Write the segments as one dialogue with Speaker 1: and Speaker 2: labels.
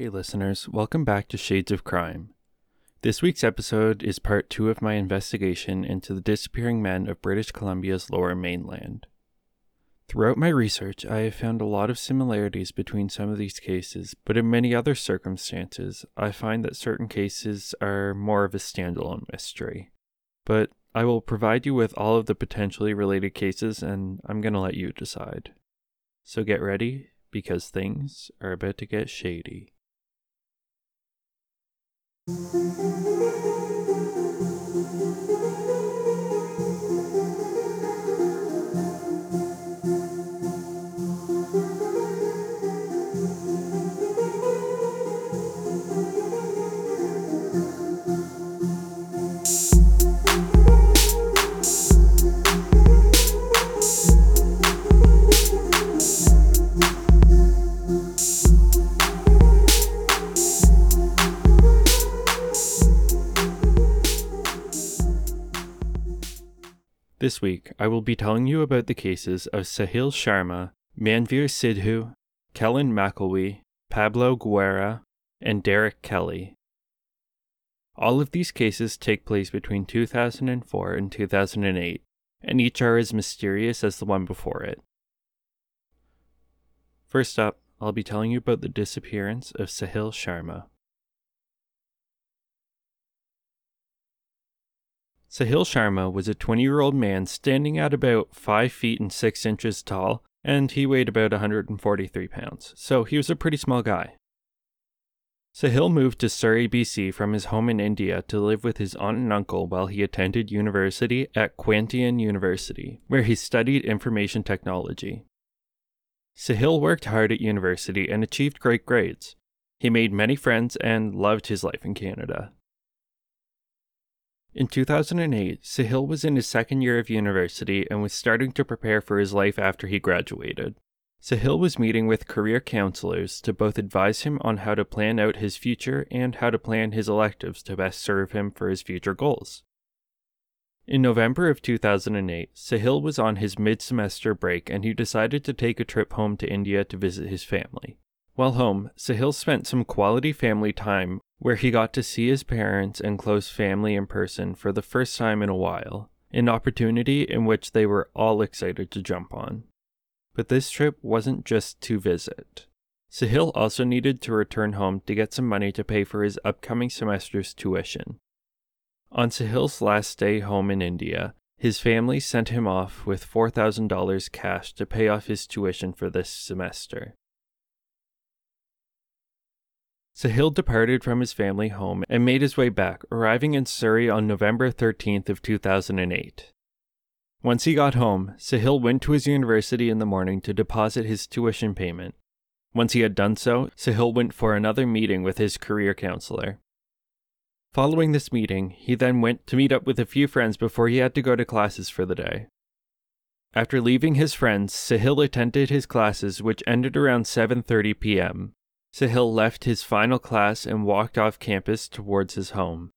Speaker 1: Hey, listeners, welcome back to Shades of Crime. This week's episode is part two of my investigation into the disappearing men of British Columbia's lower mainland. Throughout my research, I have found a lot of similarities between some of these cases, but in many other circumstances, I find that certain cases are more of a standalone mystery. But I will provide you with all of the potentially related cases, and I'm going to let you decide. So get ready, because things are about to get shady. Música This week, I will be telling you about the cases of Sahil Sharma, Manveer Sidhu, Kellen McElwee, Pablo Guerra, and Derek Kelly. All of these cases take place between 2004 and 2008, and each are as mysterious as the one before it. First up, I'll be telling you about the disappearance of Sahil Sharma. Sahil Sharma was a 20 year old man standing at about 5 feet and 6 inches tall, and he weighed about 143 pounds, so he was a pretty small guy. Sahil moved to Surrey, BC from his home in India to live with his aunt and uncle while he attended university at Kwantlen University, where he studied information technology. Sahil worked hard at university and achieved great grades. He made many friends and loved his life in Canada. In 2008, Sahil was in his second year of university and was starting to prepare for his life after he graduated. Sahil was meeting with career counselors to both advise him on how to plan out his future and how to plan his electives to best serve him for his future goals. In November of 2008, Sahil was on his mid semester break and he decided to take a trip home to India to visit his family. While home, Sahil spent some quality family time where he got to see his parents and close family in person for the first time in a while, an opportunity in which they were all excited to jump on. But this trip wasn't just to visit. Sahil also needed to return home to get some money to pay for his upcoming semester's tuition. On Sahil's last day home in India, his family sent him off with $4,000 cash to pay off his tuition for this semester. Sahil departed from his family home and made his way back, arriving in Surrey on November 13th of 2008. Once he got home, Sahil went to his university in the morning to deposit his tuition payment. Once he had done so, Sahil went for another meeting with his career counselor. Following this meeting, he then went to meet up with a few friends before he had to go to classes for the day. After leaving his friends, Sahil attended his classes which ended around 7:30 p.m. Sahil left his final class and walked off campus towards his home.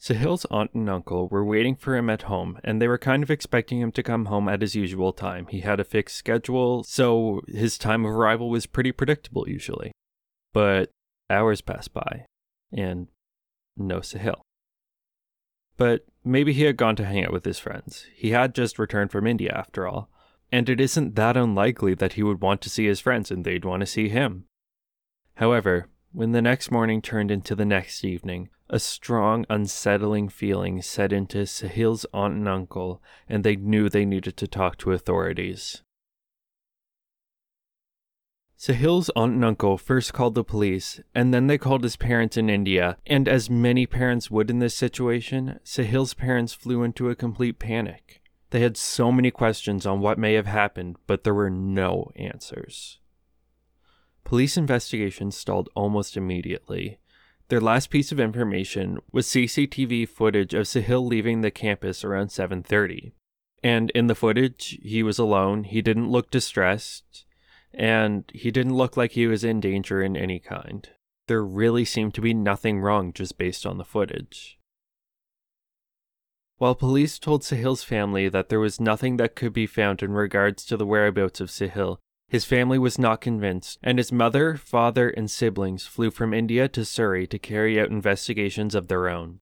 Speaker 1: Sahil's aunt and uncle were waiting for him at home, and they were kind of expecting him to come home at his usual time. He had a fixed schedule, so his time of arrival was pretty predictable usually. But hours passed by, and no Sahil. But maybe he had gone to hang out with his friends. He had just returned from India, after all and it isn't that unlikely that he would want to see his friends and they'd want to see him. However, when the next morning turned into the next evening, a strong, unsettling feeling set into Sahil's aunt and uncle, and they knew they needed to talk to authorities. Sahil's aunt and uncle first called the police, and then they called his parents in India, and as many parents would in this situation, Sahil's parents flew into a complete panic. They had so many questions on what may have happened, but there were no answers. Police investigations stalled almost immediately. Their last piece of information was CCTV footage of Sahil leaving the campus around 7:30. And in the footage, he was alone, he didn't look distressed, and he didn't look like he was in danger in any kind. There really seemed to be nothing wrong just based on the footage. While police told Sahil's family that there was nothing that could be found in regards to the whereabouts of Sahil, His family was not convinced, and his mother, father, and siblings flew from India to Surrey to carry out investigations of their own.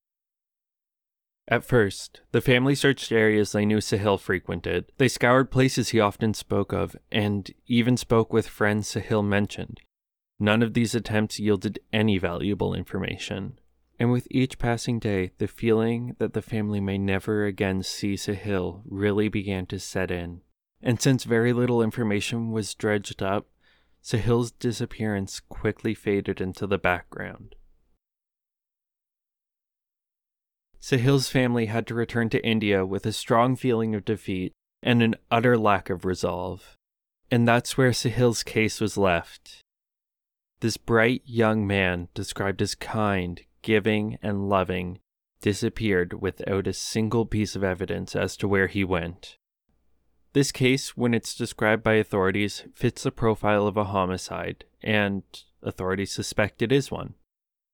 Speaker 1: At first, the family searched areas they knew Sahil frequented. They scoured places he often spoke of, and even spoke with friends Sahil mentioned. None of these attempts yielded any valuable information. And with each passing day, the feeling that the family may never again see Sahil really began to set in. And since very little information was dredged up, Sahil's disappearance quickly faded into the background. Sahil's family had to return to India with a strong feeling of defeat and an utter lack of resolve. And that's where Sahil's case was left. This bright young man, described as kind, giving, and loving, disappeared without a single piece of evidence as to where he went. This case, when it's described by authorities, fits the profile of a homicide, and authorities suspect it is one.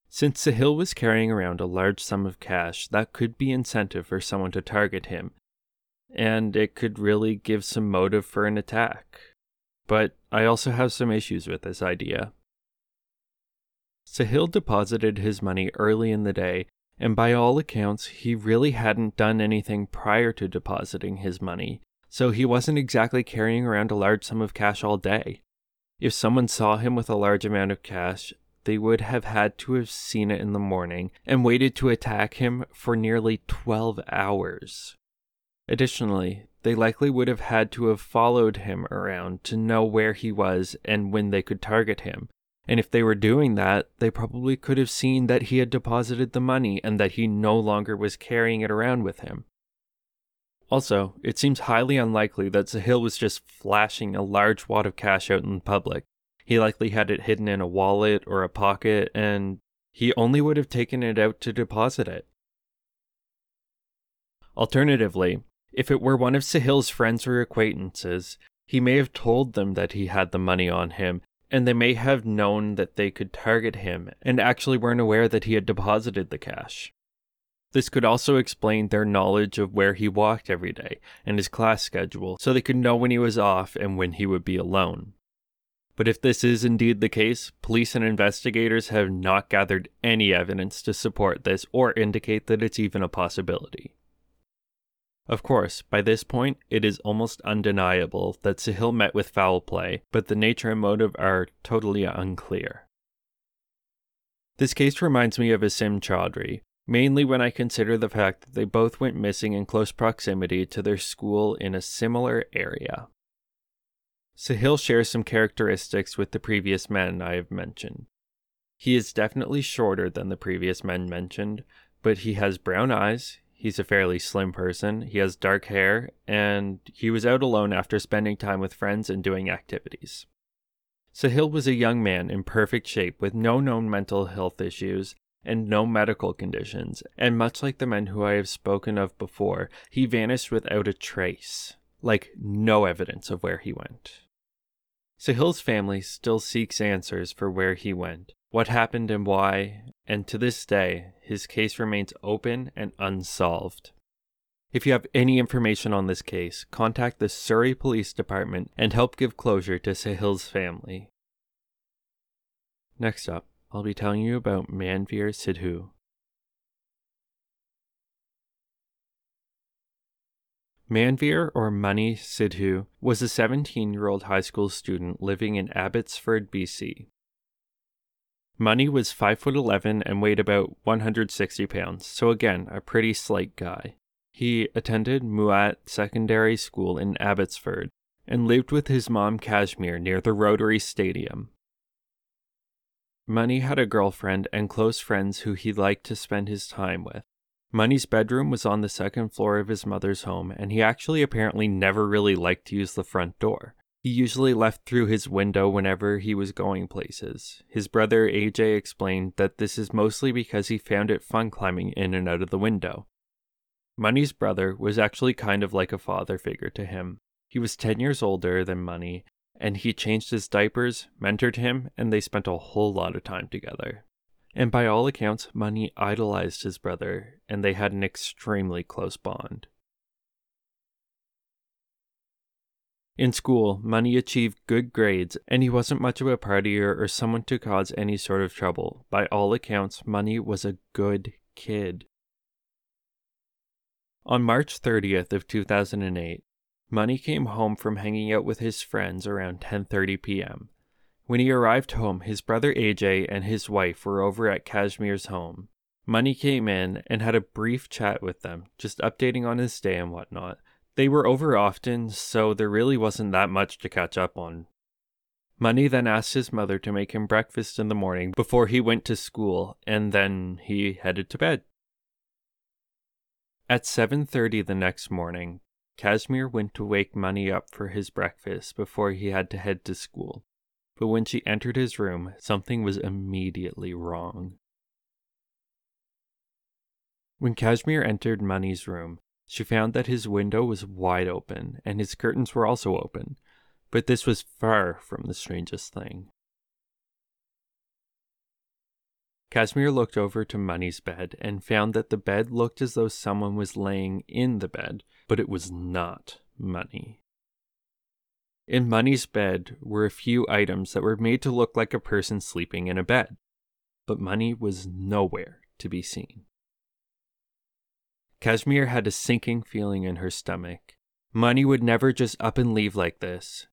Speaker 1: Since Sahil was carrying around a large sum of cash, that could be incentive for someone to target him, and it could really give some motive for an attack. But I also have some issues with this idea. Sahil deposited his money early in the day, and by all accounts, he really hadn't done anything prior to depositing his money, so he wasn't exactly carrying around a large sum of cash all day. If someone saw him with a large amount of cash, they would have had to have seen it in the morning and waited to attack him for nearly 12 hours. Additionally, they likely would have had to have followed him around to know where he was and when they could target him, and if they were doing that, they probably could have seen that he had deposited the money and that he no longer was carrying it around with him. Also, it seems highly unlikely that Sahil was just flashing a large wad of cash out in public. He likely had it hidden in a wallet or a pocket, and he only would have taken it out to deposit it. Alternatively, if it were one of Sahil's friends or acquaintances, he may have told them that he had the money on him and they may have known that they could target him and actually weren't aware that he had deposited the cash. This could also explain their knowledge of where he walked every day and his class schedule, so they could know when he was off and when he would be alone. But if this is indeed the case, police and investigators have not gathered any evidence to support this or indicate that it's even a possibility. Of course, by this point, it is almost undeniable that Sahil met with foul play, but the nature and motive are totally unclear. This case reminds me of Asim Chaudhry, mainly when I consider the fact that they both went missing in close proximity to their school in a similar area. Sahil shares some characteristics with the previous men I have mentioned. He is definitely shorter than the previous men mentioned, but he has brown eyes, He's a fairly slim person. He has dark hair, and he was out alone after spending time with friends and doing activities. Sahil was a young man in perfect shape with no known mental health issues and no medical conditions, and much like the men who I have spoken of before, he vanished without a trace, like no evidence of where he went. Sahil's family still seeks answers for where he went, what happened and why, and to this day, his case remains open and unsolved. If you have any information on this case, contact the Surrey Police Department and help give closure to Sahil's family. Next up, I'll be telling you about Manveer Sidhu. Manveer, or Mani Sidhu, was a 17 year old high school student living in Abbotsford, BC. Mani was 5 foot 11 and weighed about 160 pounds, so again, a pretty slight guy. He attended Mouat Secondary School in Abbotsford and lived with his mom Kashmir near the Rotary Stadium. Mani had a girlfriend and close friends who he liked to spend his time with. Mani's bedroom was on the second floor of his mother's home, and he actually apparently never really liked to use the front door. He usually left through his window whenever he was going places. His brother AJ explained that this is mostly because he found it fun climbing in and out of the window. Mani's brother was actually kind of like a father figure to him. He was 10 years older than Mani, and he changed his diapers, mentored him, and they spent a whole lot of time together. And by all accounts, Mani idolized his brother, and they had an extremely close bond. In school, Mani achieved good grades, and he wasn't much of a partier or someone to cause any sort of trouble. By all accounts, Mani was a good kid. On March 30th of 2008, Mani came home from hanging out with his friends around 10:30 p.m. When he arrived home, his brother AJ and his wife were over at Kashmir's home. Mani came in and had a brief chat with them, just updating on his day and whatnot. They were over often, so there really wasn't that much to catch up on. Mani then asked his mother to make him breakfast in the morning before he went to school, and then he headed to bed. At 7:30 the next morning, Kashmir went to wake Mani up for his breakfast before he had to head to school. But when she entered his room, something was immediately wrong. When Kashmir entered Mani's room, she found that his window was wide open and his curtains were also open, but this was far from the strangest thing. Kashmir looked over to Mani's bed and found that the bed looked as though someone was laying in the bed, but it was not Mani. In Mani's bed were a few items that were made to look like a person sleeping in a bed, but Mani was nowhere to be seen. Kashmir had a sinking feeling in her stomach. Mani would never just up and leave like this.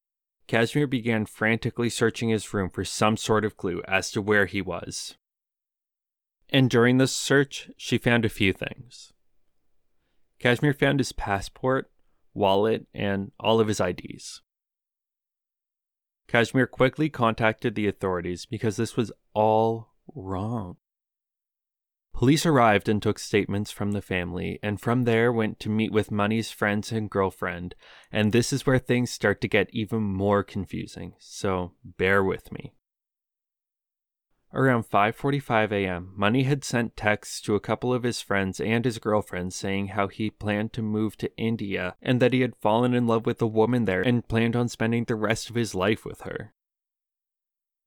Speaker 1: Kashmir began frantically searching his room for some sort of clue as to where he was and during this search, she found a few things. Kashmir found his passport, wallet, and all of his IDs. Kashmir quickly contacted the authorities because this was all wrong. Police arrived and took statements from the family, and from there went to meet with Mani's friends and girlfriend, and this is where things start to get even more confusing, so bear with me. Around 5:45 a.m., Mani had sent texts to a couple of his friends and his girlfriend saying how he planned to move to India and that he had fallen in love with a woman there and planned on spending the rest of his life with her.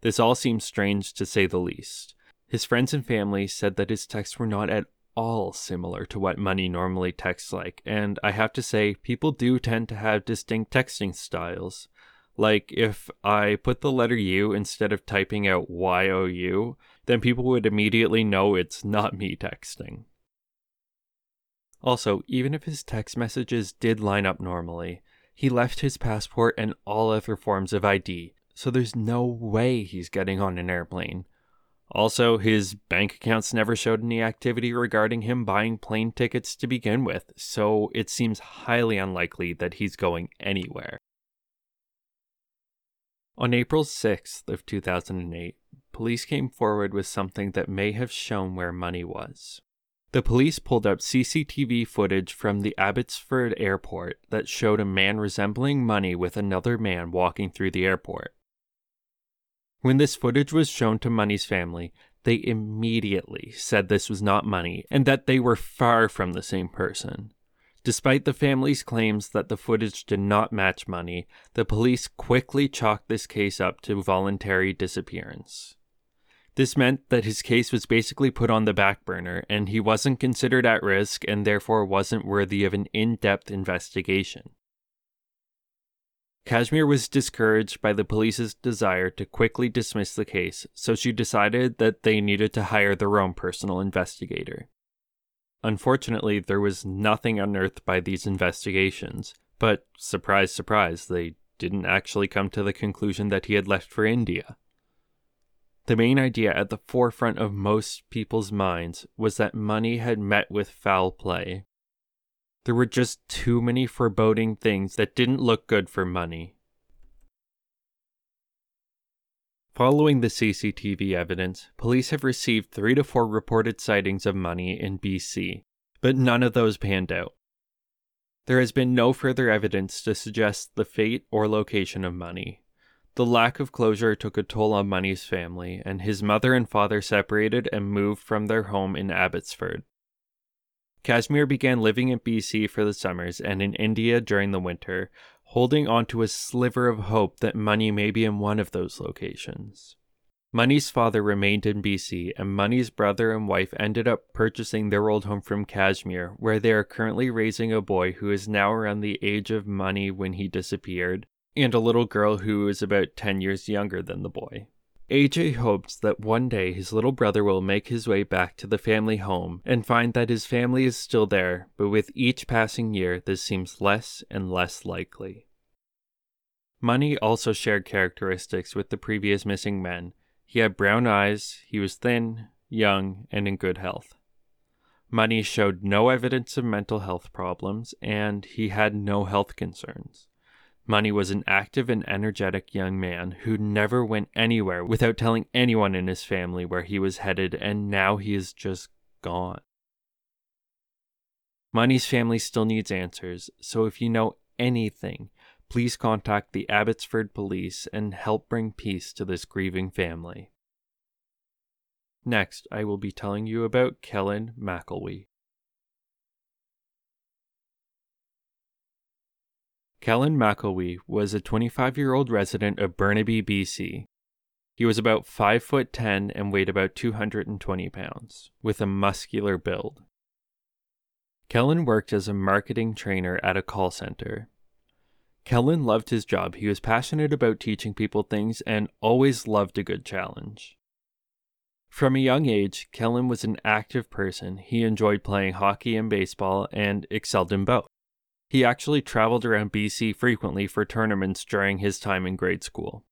Speaker 1: This all seems strange to say the least. His friends and family said that his texts were not at all similar to what Mani normally texts like, and I have to say, people do tend to have distinct texting styles. Like if I put the letter U instead of typing out Y O U, then people would immediately know it's not me texting. Also, even if his text messages did line up normally, he left his passport and all other forms of ID, so there's no way he's getting on an airplane. Also, his bank accounts never showed any activity regarding him buying plane tickets to begin with, so it seems highly unlikely that he's going anywhere. On April 6th of 2008, police came forward with something that may have shown where Mani was. The police pulled up CCTV footage from the Abbotsford airport that showed a man resembling Mani with another man walking through the airport. When this footage was shown to Mani's family, they immediately said this was not Mani and that they were far from the same person. Despite the family's claims that the footage did not match Mani, the police quickly chalked this case up to voluntary disappearance. This meant that his case was basically put on the back burner and he wasn't considered at risk and therefore wasn't worthy of an in depth investigation. Kashmir was discouraged by the police's desire to quickly dismiss the case, so she decided that they needed to hire their own personal investigator. Unfortunately, there was nothing unearthed by these investigations, but surprise, surprise, they didn't actually come to the conclusion that he had left for India. The main idea at the forefront of most people's minds was that Mani had met with foul play. There were just too many foreboding things that didn't look good for Mani. Following the CCTV evidence, police have received three to four reported sightings of Mani in BC, but none of those panned out. There has been no further evidence to suggest the fate or location of Mani. The lack of closure took a toll on Mani's family, and his mother and father separated and moved from their home in Abbotsford. Kashmir began living in BC for the summers and in India during the winter, holding onto a sliver of hope that Mani may be in one of those locations. Mani's father remained in BC, and Mani's brother and wife ended up purchasing their old home from Kashmir, where they are currently raising a boy who is now around the age of Mani when he disappeared, and a little girl who is about 10 years younger than the boy. AJ hopes that one day his little brother will make his way back to the family home and find that his family is still there, but with each passing year, this seems less and less likely. Mani also shared characteristics with the previous missing men. He had brown eyes, he was thin, young, and in good health. Mani showed no evidence of mental health problems, and he had no health concerns. Mani was an active and energetic young man who never went anywhere without telling anyone in his family where he was headed, and now he is just gone. Mani's family still needs answers, so if you know anything, please contact the Abbotsford Police and help bring peace to this grieving family. Next, I will be telling you about Kellen McElwee. Kellen McElwee was a 25 year old resident of Burnaby, BC. He was about 5 foot 10 and weighed about 220 pounds, with a muscular build. Kellen worked as a marketing trainer at a call center. Kellen loved his job. He was passionate about teaching people things and always loved a good challenge. From a young age, Kellen was an active person. He enjoyed playing hockey and baseball and excelled in both. He actually traveled around BC frequently for tournaments during his time in grade school.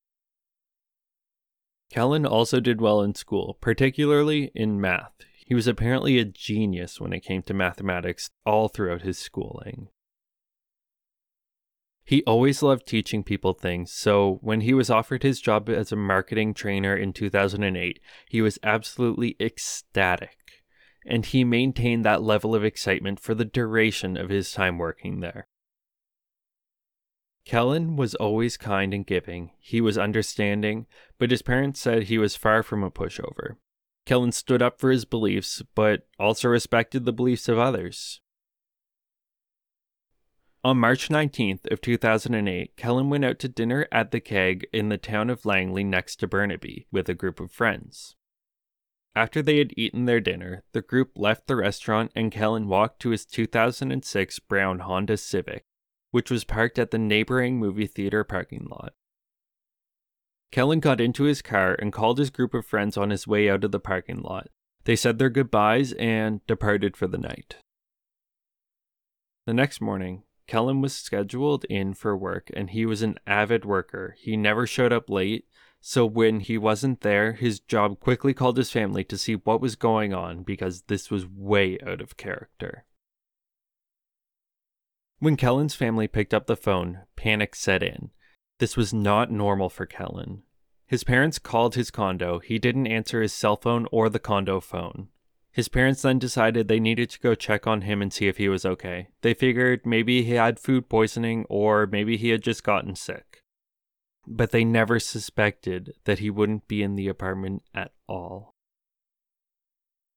Speaker 1: Kellen also did well in school, particularly in math. He was apparently a genius when it came to mathematics all throughout his schooling. He always loved teaching people things, so when he was offered his job as a marketing trainer in 2008, he was absolutely ecstatic and he maintained that level of excitement for the duration of his time working there. Kellen was always kind and giving. He was understanding, but his parents said he was far from a pushover. Kellen stood up for his beliefs, but also respected the beliefs of others. On March 19th of 2008, Kellen went out to dinner at the keg in the town of Langley next to Burnaby with a group of friends. After they had eaten their dinner, the group left the restaurant and Kellen walked to his 2006 brown Honda Civic, which was parked at the neighboring movie theater parking lot. Kellen got into his car and called his group of friends on his way out of the parking lot. They said their goodbyes and departed for the night. The next morning, Kellen was scheduled in for work and he was an avid worker. He never showed up late so when he wasn't there, his job quickly called his family to see what was going on because this was way out of character. When Kellen's family picked up the phone, panic set in. This was not normal for Kellen. His parents called his condo. He didn't answer his cell phone or the condo phone. His parents then decided they needed to go check on him and see if he was okay. They figured maybe he had food poisoning or maybe he had just gotten sick but they never suspected that he wouldn't be in the apartment at all.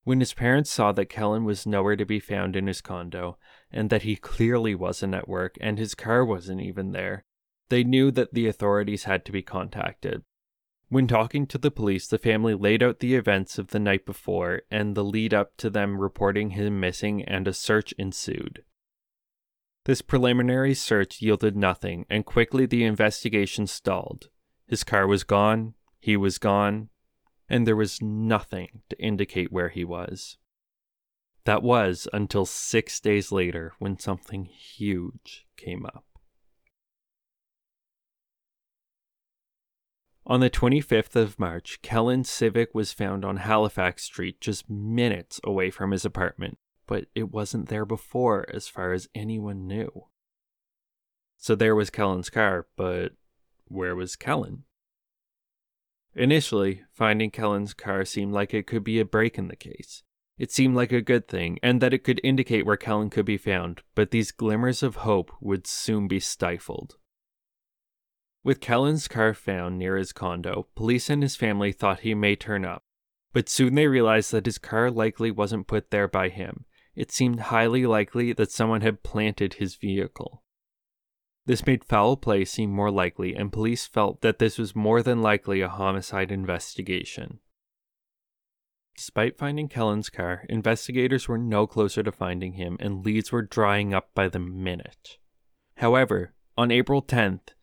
Speaker 1: When his parents saw that Kellen was nowhere to be found in his condo, and that he clearly wasn't at work and his car wasn't even there, they knew that the authorities had to be contacted. When talking to the police, the family laid out the events of the night before and the lead up to them reporting him missing, and a search ensued. This preliminary search yielded nothing, and quickly the investigation stalled. His car was gone, he was gone, and there was nothing to indicate where he was. That was until six days later when something huge came up. On the 25th of March, Kellen's Civic was found on Halifax Street, just minutes away from his apartment but it wasn't there before as far as anyone knew. So there was Kellen's car, but where was Kellen? Initially, finding Kellen's car seemed like it could be a break in the case. It seemed like a good thing, and that it could indicate where Kellen could be found, but these glimmers of hope would soon be stifled. With Kellen's car found near his condo, police and his family thought he may turn up, but soon they realized that his car likely wasn't put there by him, it seemed highly likely that someone had planted his vehicle. This made foul play seem more likely, and police felt that this was more than likely a homicide investigation. Despite finding Kellen's car, investigators were no closer to finding him, and leads were drying up by the minute. However, on April 10th,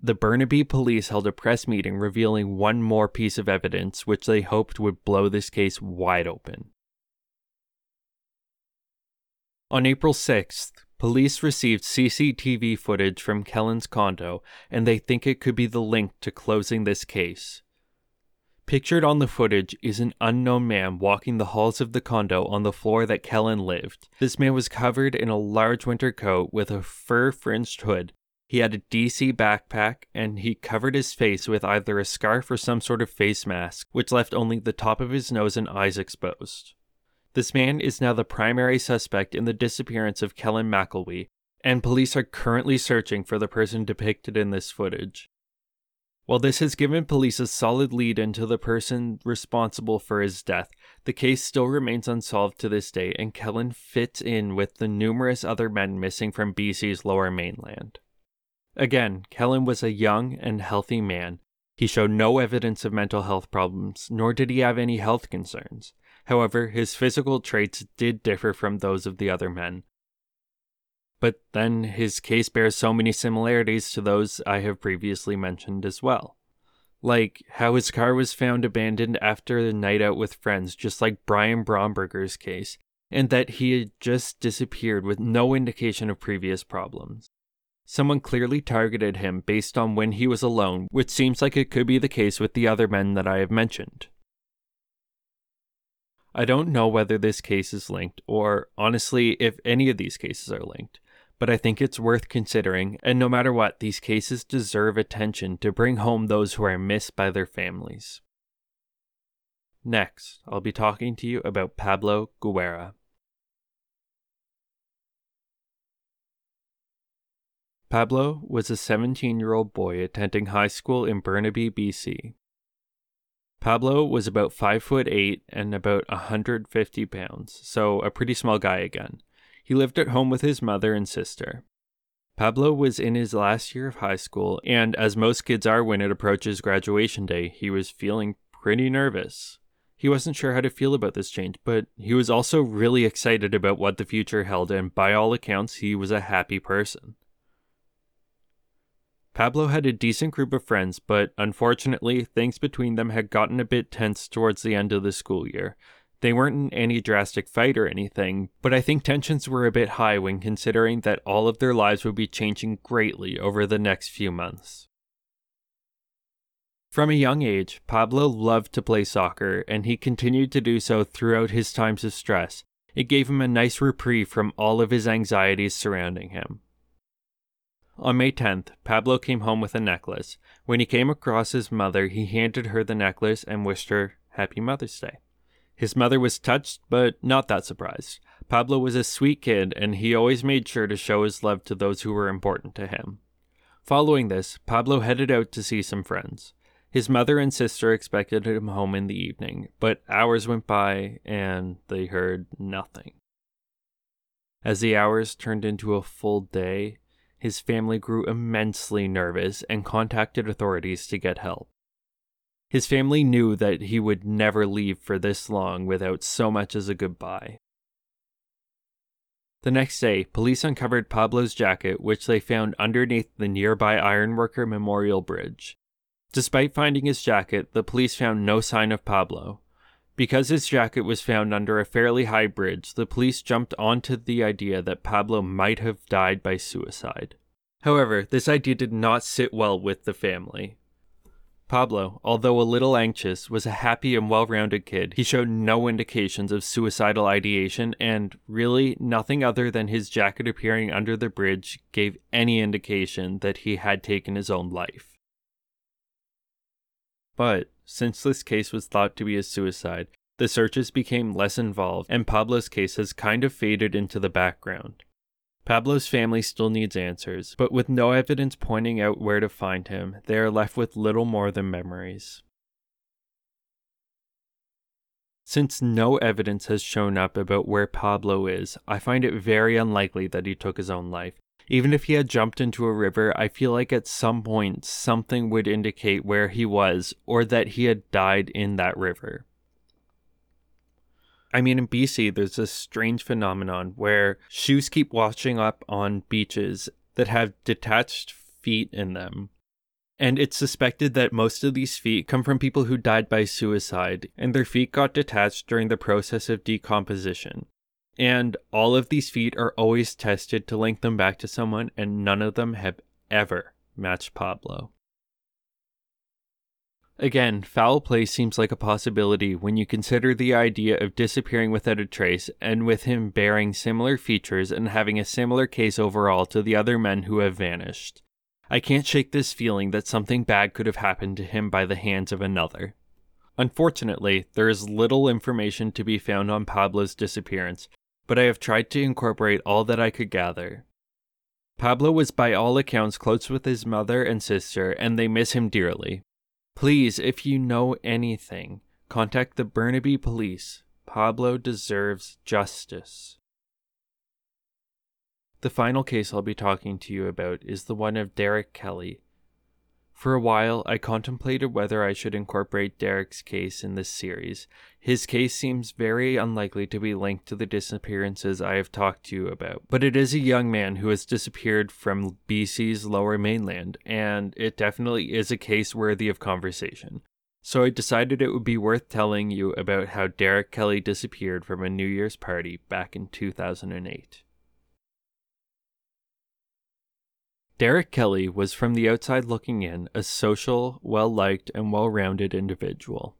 Speaker 1: the Burnaby police held a press meeting revealing one more piece of evidence which they hoped would blow this case wide open. On April 6th, police received CCTV footage from Kellen's condo and they think it could be the link to closing this case. Pictured on the footage is an unknown man walking the halls of the condo on the floor that Kellen lived. This man was covered in a large winter coat with a fur fringed hood. He had a DC backpack and he covered his face with either a scarf or some sort of face mask, which left only the top of his nose and eyes exposed. This man is now the primary suspect in the disappearance of Kellen McElwee, and police are currently searching for the person depicted in this footage. While this has given police a solid lead into the person responsible for his death, the case still remains unsolved to this day, and Kellen fits in with the numerous other men missing from BC's lower mainland. Again, Kellen was a young and healthy man. He showed no evidence of mental health problems, nor did he have any health concerns. However, his physical traits did differ from those of the other men, but then his case bears so many similarities to those I have previously mentioned as well. Like how his car was found abandoned after a night out with friends, just like Brian Bromberger's case, and that he had just disappeared with no indication of previous problems. Someone clearly targeted him based on when he was alone, which seems like it could be the case with the other men that I have mentioned. I don't know whether this case is linked, or honestly, if any of these cases are linked but I think it's worth considering, and no matter what, these cases deserve attention to bring home those who are missed by their families. Next, I'll be talking to you about Pablo Guerra. Pablo was a 17 year old boy attending high school in Burnaby, BC. Pablo was about 5 foot 8 and about 150 pounds, so a pretty small guy again. He lived at home with his mother and sister. Pablo was in his last year of high school, and as most kids are when it approaches graduation day, he was feeling pretty nervous. He wasn't sure how to feel about this change, but he was also really excited about what the future held, and by all accounts, he was a happy person. Pablo had a decent group of friends, but unfortunately, things between them had gotten a bit tense towards the end of the school year, they weren't in any drastic fight or anything, but I think tensions were a bit high when considering that all of their lives would be changing greatly over the next few months. From a young age, Pablo loved to play soccer, and he continued to do so throughout his times of stress. It gave him a nice reprieve from all of his anxieties surrounding him. On May 10th, Pablo came home with a necklace. When he came across his mother, he handed her the necklace and wished her Happy Mother's Day. His mother was touched, but not that surprised. Pablo was a sweet kid, and he always made sure to show his love to those who were important to him. Following this, Pablo headed out to see some friends. His mother and sister expected him home in the evening, but hours went by and they heard nothing. As the hours turned into a full day, his family grew immensely nervous and contacted authorities to get help. His family knew that he would never leave for this long without so much as a goodbye. The next day, police uncovered Pablo's jacket, which they found underneath the nearby Ironworker Memorial Bridge. Despite finding his jacket, the police found no sign of Pablo. Because his jacket was found under a fairly high bridge, the police jumped onto the idea that Pablo might have died by suicide. However, this idea did not sit well with the family. Pablo, although a little anxious, was a happy and well rounded kid. He showed no indications of suicidal ideation, and really nothing other than his jacket appearing under the bridge gave any indication that he had taken his own life. But, since this case was thought to be a suicide, the searches became less involved, and Pablo's case has kind of faded into the background. Pablo's family still needs answers, but with no evidence pointing out where to find him, they are left with little more than memories. Since no evidence has shown up about where Pablo is, I find it very unlikely that he took his own life. Even if he had jumped into a river, I feel like at some point something would indicate where he was or that he had died in that river. I mean, in BC, there's this strange phenomenon where shoes keep washing up on beaches that have detached feet in them. and it's suspected that most of these feet come from people who died by suicide, and their feet got detached during the process of decomposition. And all of these feet are always tested to link them back to someone, and none of them have ever matched Pablo. Again, foul play seems like a possibility when you consider the idea of disappearing without a trace and with him bearing similar features and having a similar case overall to the other men who have vanished. I can't shake this feeling that something bad could have happened to him by the hands of another. Unfortunately, there is little information to be found on Pablo's disappearance, but I have tried to incorporate all that I could gather. Pablo was by all accounts close with his mother and sister, and they miss him dearly. Please, if you know anything, contact the Burnaby police. Pablo deserves justice. The final case I'll be talking to you about is the one of Derek Kelly. For a while, I contemplated whether I should incorporate Derek's case in this series. His case seems very unlikely to be linked to the disappearances I have talked to you about, but it is a young man who has disappeared from BC's lower mainland, and it definitely is a case worthy of conversation. So I decided it would be worth telling you about how Derek Kelly disappeared from a New Year's party back in 2008. Derek Kelly was from the outside looking in a social, well liked, and well rounded individual.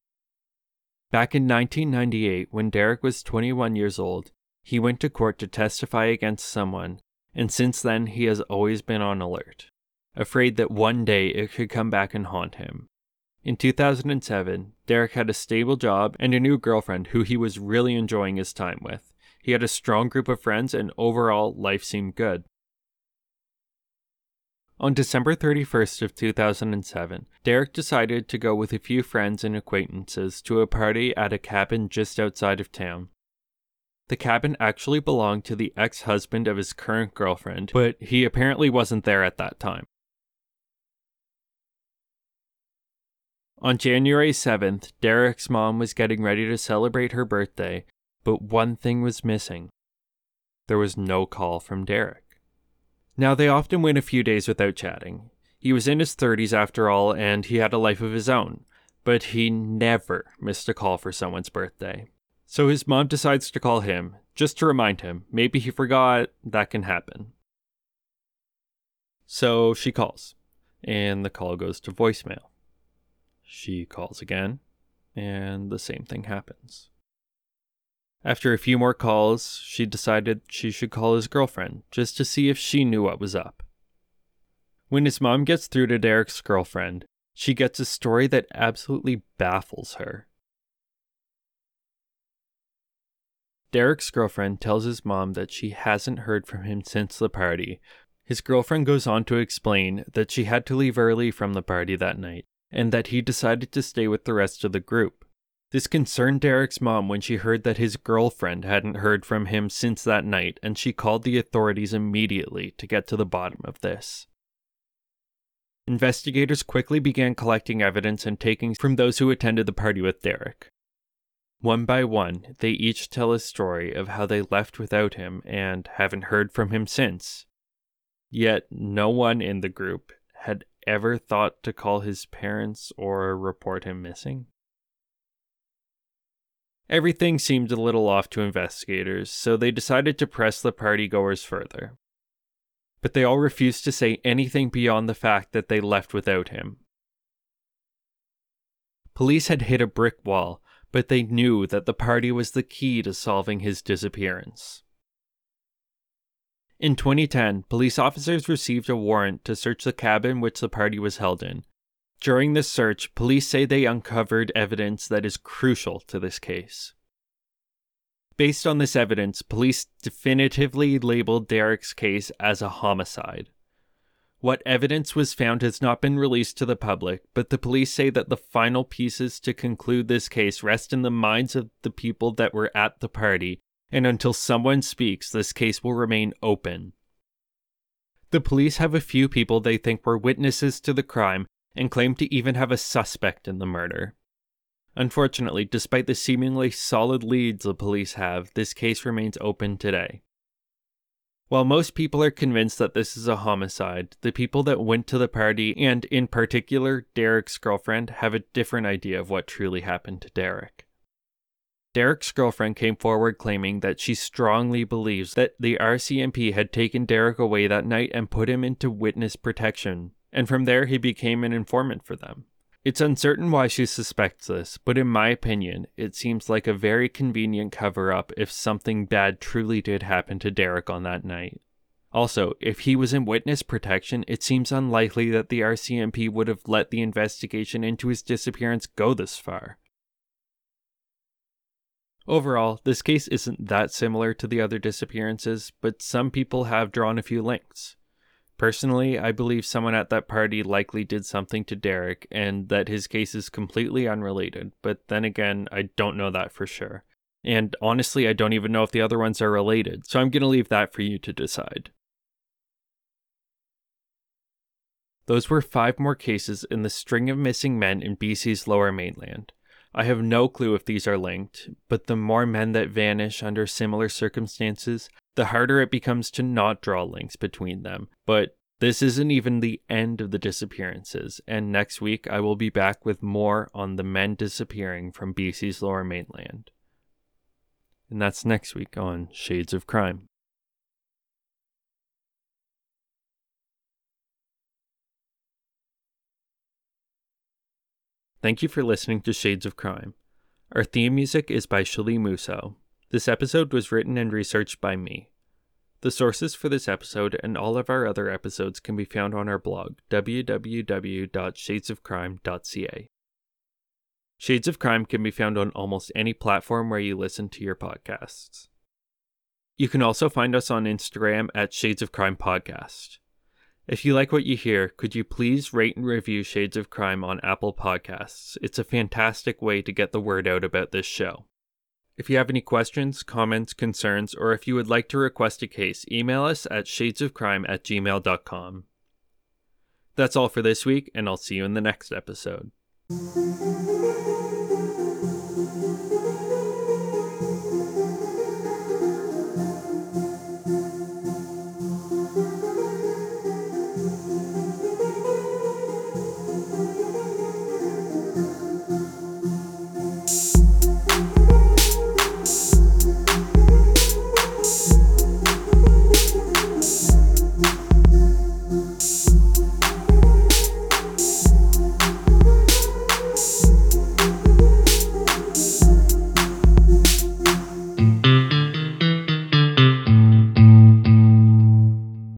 Speaker 1: Back in 1998, when Derek was 21 years old, he went to court to testify against someone, and since then he has always been on alert, afraid that one day it could come back and haunt him. In 2007, Derek had a stable job and a new girlfriend who he was really enjoying his time with. He had a strong group of friends, and overall, life seemed good. On December 31st of 2007, Derek decided to go with a few friends and acquaintances to a party at a cabin just outside of town. The cabin actually belonged to the ex-husband of his current girlfriend, but he apparently wasn't there at that time. On January 7th, Derek's mom was getting ready to celebrate her birthday, but one thing was missing. There was no call from Derek. Now, they often went a few days without chatting. He was in his 30s after all, and he had a life of his own, but he never missed a call for someone's birthday. So his mom decides to call him, just to remind him. Maybe he forgot, that can happen. So she calls, and the call goes to voicemail. She calls again, and the same thing happens. After a few more calls, she decided she should call his girlfriend just to see if she knew what was up. When his mom gets through to Derek's girlfriend, she gets a story that absolutely baffles her. Derek's girlfriend tells his mom that she hasn't heard from him since the party. His girlfriend goes on to explain that she had to leave early from the party that night and that he decided to stay with the rest of the group. This concerned Derek's mom when she heard that his girlfriend hadn't heard from him since that night, and she called the authorities immediately to get to the bottom of this. Investigators quickly began collecting evidence and taking from those who attended the party with Derek. One by one, they each tell a story of how they left without him and haven't heard from him since. Yet no one in the group had ever thought to call his parents or report him missing. Everything seemed a little off to investigators, so they decided to press the partygoers further. But they all refused to say anything beyond the fact that they left without him. Police had hit a brick wall, but they knew that the party was the key to solving his disappearance. In 2010, police officers received a warrant to search the cabin which the party was held in, during this search, police say they uncovered evidence that is crucial to this case. Based on this evidence, police definitively labeled Derek's case as a homicide. What evidence was found has not been released to the public, but the police say that the final pieces to conclude this case rest in the minds of the people that were at the party, and until someone speaks, this case will remain open. The police have a few people they think were witnesses to the crime and claimed to even have a suspect in the murder. Unfortunately, despite the seemingly solid leads the police have, this case remains open today. While most people are convinced that this is a homicide, the people that went to the party, and in particular Derek's girlfriend, have a different idea of what truly happened to Derek. Derek's girlfriend came forward claiming that she strongly believes that the RCMP had taken Derek away that night and put him into witness protection, and from there he became an informant for them. It's uncertain why she suspects this, but in my opinion, it seems like a very convenient cover up if something bad truly did happen to Derek on that night. Also, if he was in witness protection, it seems unlikely that the RCMP would have let the investigation into his disappearance go this far. Overall, this case isn't that similar to the other disappearances, but some people have drawn a few links. Personally, I believe someone at that party likely did something to Derek and that his case is completely unrelated, but then again, I don't know that for sure. And honestly, I don't even know if the other ones are related, so I'm going to leave that for you to decide. Those were five more cases in the string of missing men in BC's lower mainland. I have no clue if these are linked, but the more men that vanish under similar circumstances, the harder it becomes to not draw links between them. But this isn't even the end of the disappearances, and next week I will be back with more on the men disappearing from BC's lower mainland. And that's next week on Shades of Crime. Thank you for listening to Shades of Crime. Our theme music is by Shali Muso. This episode was written and researched by me. The sources for this episode and all of our other episodes can be found on our blog, www.shadesofcrime.ca. Shades of Crime can be found on almost any platform where you listen to your podcasts. You can also find us on Instagram at Shades of Crime Podcast. If you like what you hear, could you please rate and review Shades of Crime on Apple Podcasts? It's a fantastic way to get the word out about this show. If you have any questions, comments, concerns, or if you would like to request a case, email us at shadesofcrime at gmail.com. That's all for this week, and I'll see you in the next episode.